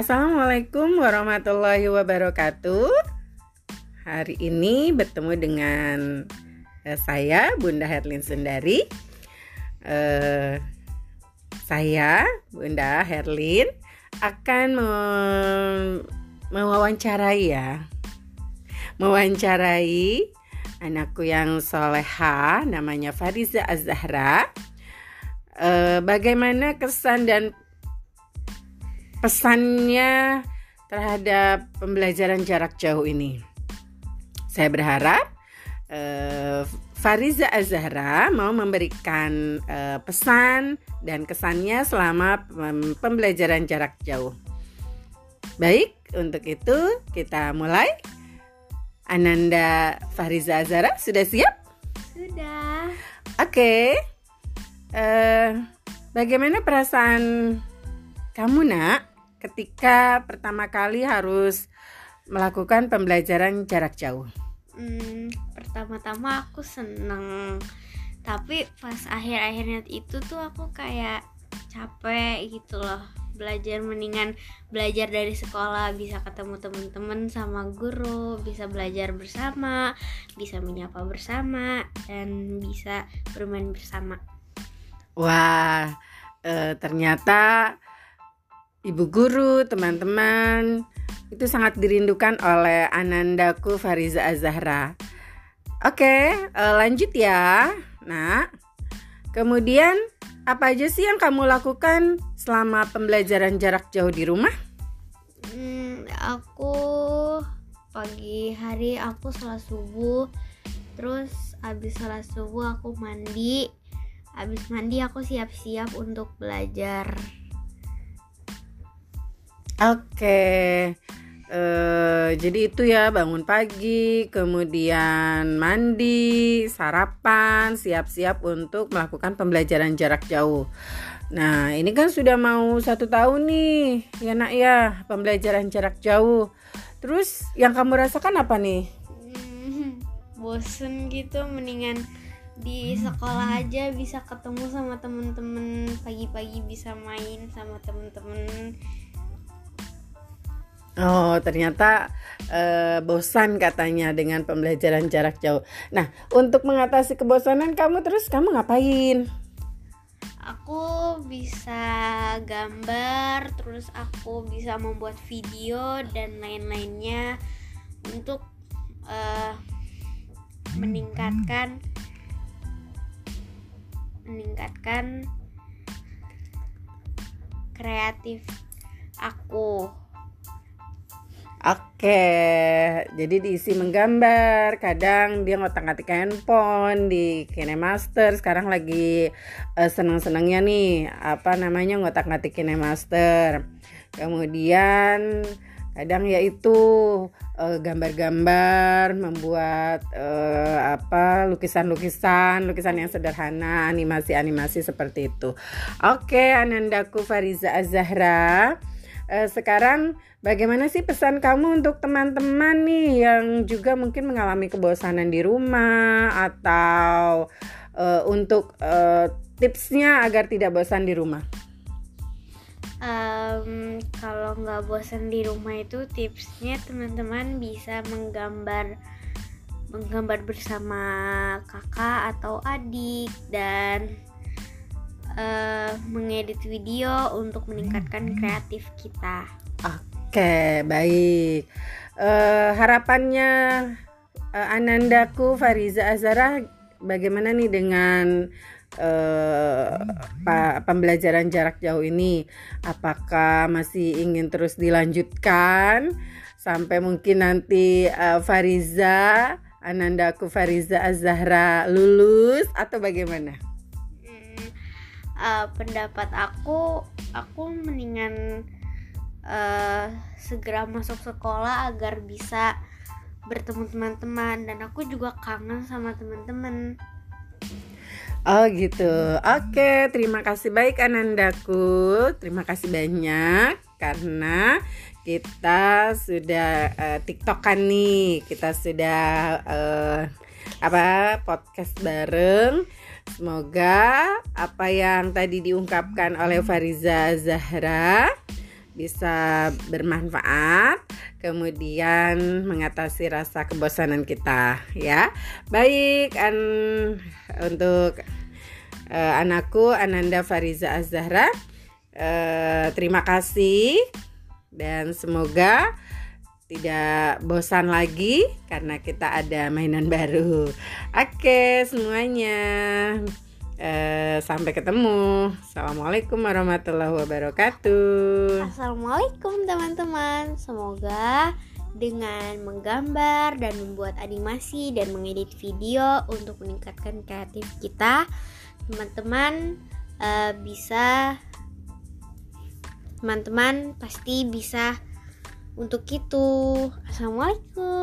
Assalamualaikum warahmatullahi wabarakatuh. Hari ini bertemu dengan uh, saya Bunda Herlin Sundari. Uh, saya Bunda Herlin akan me mewawancarai ya, mewawancarai anakku yang soleha namanya Fariza Azahra. Uh, bagaimana kesan dan pesannya terhadap pembelajaran jarak jauh ini. Saya berharap uh, Fariza Azhara mau memberikan uh, pesan dan kesannya selama pembelajaran jarak jauh. Baik, untuk itu kita mulai. Ananda Fariza Azhara sudah siap? Sudah. Oke. Okay. Uh, eh, bagaimana perasaan kamu, Nak? Ketika pertama kali harus melakukan pembelajaran jarak jauh? Hmm, pertama-tama aku seneng, tapi pas akhir-akhirnya itu tuh aku kayak capek gitu loh. Belajar mendingan belajar dari sekolah. Bisa ketemu teman-teman sama guru bisa belajar bersama bisa menyapa bersama dan bisa bermain bersama. Wah e, ternyata ibu guru, teman-teman, itu sangat dirindukan oleh Anandaku Fariza Azahra. Oke, uh, lanjut ya. Nah, kemudian apa aja sih yang kamu lakukan selama pembelajaran jarak jauh di rumah? Hmm, aku pagi hari aku sholat subuh, terus habis sholat subuh aku mandi, habis mandi aku siap-siap untuk belajar. Oke. Uh, jadi itu ya bangun pagi, kemudian mandi, sarapan, siap-siap untuk melakukan pembelajaran jarak jauh. Nah ini kan sudah mau satu tahun nih, ya nak ya pembelajaran jarak jauh. Terus yang kamu rasakan apa nih? Hmm, bosen gitu, mendingan di sekolah aja bisa ketemu sama temen-temen pagi-pagi bisa main sama temen-temen Oh, ternyata uh, bosan katanya dengan pembelajaran jarak jauh. Nah, untuk mengatasi kebosanan kamu terus kamu ngapain? Aku bisa gambar, terus aku bisa membuat video dan lain-lainnya untuk uh, meningkatkan meningkatkan kreatif aku. Oke, jadi diisi menggambar. Kadang dia ngotak-ngatik handphone di KineMaster. Sekarang lagi uh, seneng-senengnya nih, apa namanya ngotak-ngatik KineMaster. Kemudian kadang yaitu uh, gambar-gambar, membuat uh, apa lukisan-lukisan, lukisan yang sederhana, animasi-animasi seperti itu. Oke, Anandaku Fariza Azahra. Uh, sekarang Bagaimana sih pesan kamu untuk teman-teman nih yang juga mungkin mengalami kebosanan di rumah atau uh, untuk uh, tipsnya agar tidak bosan di rumah? Um, kalau nggak bosan di rumah itu tipsnya teman-teman bisa menggambar menggambar bersama kakak atau adik dan uh, mengedit video untuk meningkatkan kreatif kita. Oke, baik. Uh, harapannya uh, Anandaku Fariza Azara bagaimana nih dengan uh, pembelajaran jarak jauh ini? Apakah masih ingin terus dilanjutkan sampai mungkin nanti uh, Fariza Anandaku Fariza Azahra lulus atau bagaimana? Uh, pendapat aku, aku mendingan uh, segera masuk sekolah agar bisa bertemu teman-teman dan aku juga kangen sama teman-teman. Oh gitu. Oke, terima kasih baik Anandaku. Terima kasih banyak karena kita sudah uh, TikTokan nih. Kita sudah uh, apa podcast bareng. Semoga apa yang tadi diungkapkan oleh Fariza Zahra bisa bermanfaat kemudian mengatasi rasa kebosanan kita ya. Baik an untuk uh, anakku Ananda Fariza Azhara uh, terima kasih dan semoga tidak bosan lagi karena kita ada mainan baru. Oke, semuanya. Eh, sampai ketemu. Assalamualaikum warahmatullahi wabarakatuh. Assalamualaikum teman-teman. Semoga dengan menggambar dan membuat animasi dan mengedit video untuk meningkatkan kreatif kita, teman-teman uh, bisa teman-teman pasti bisa untuk itu. Assalamualaikum.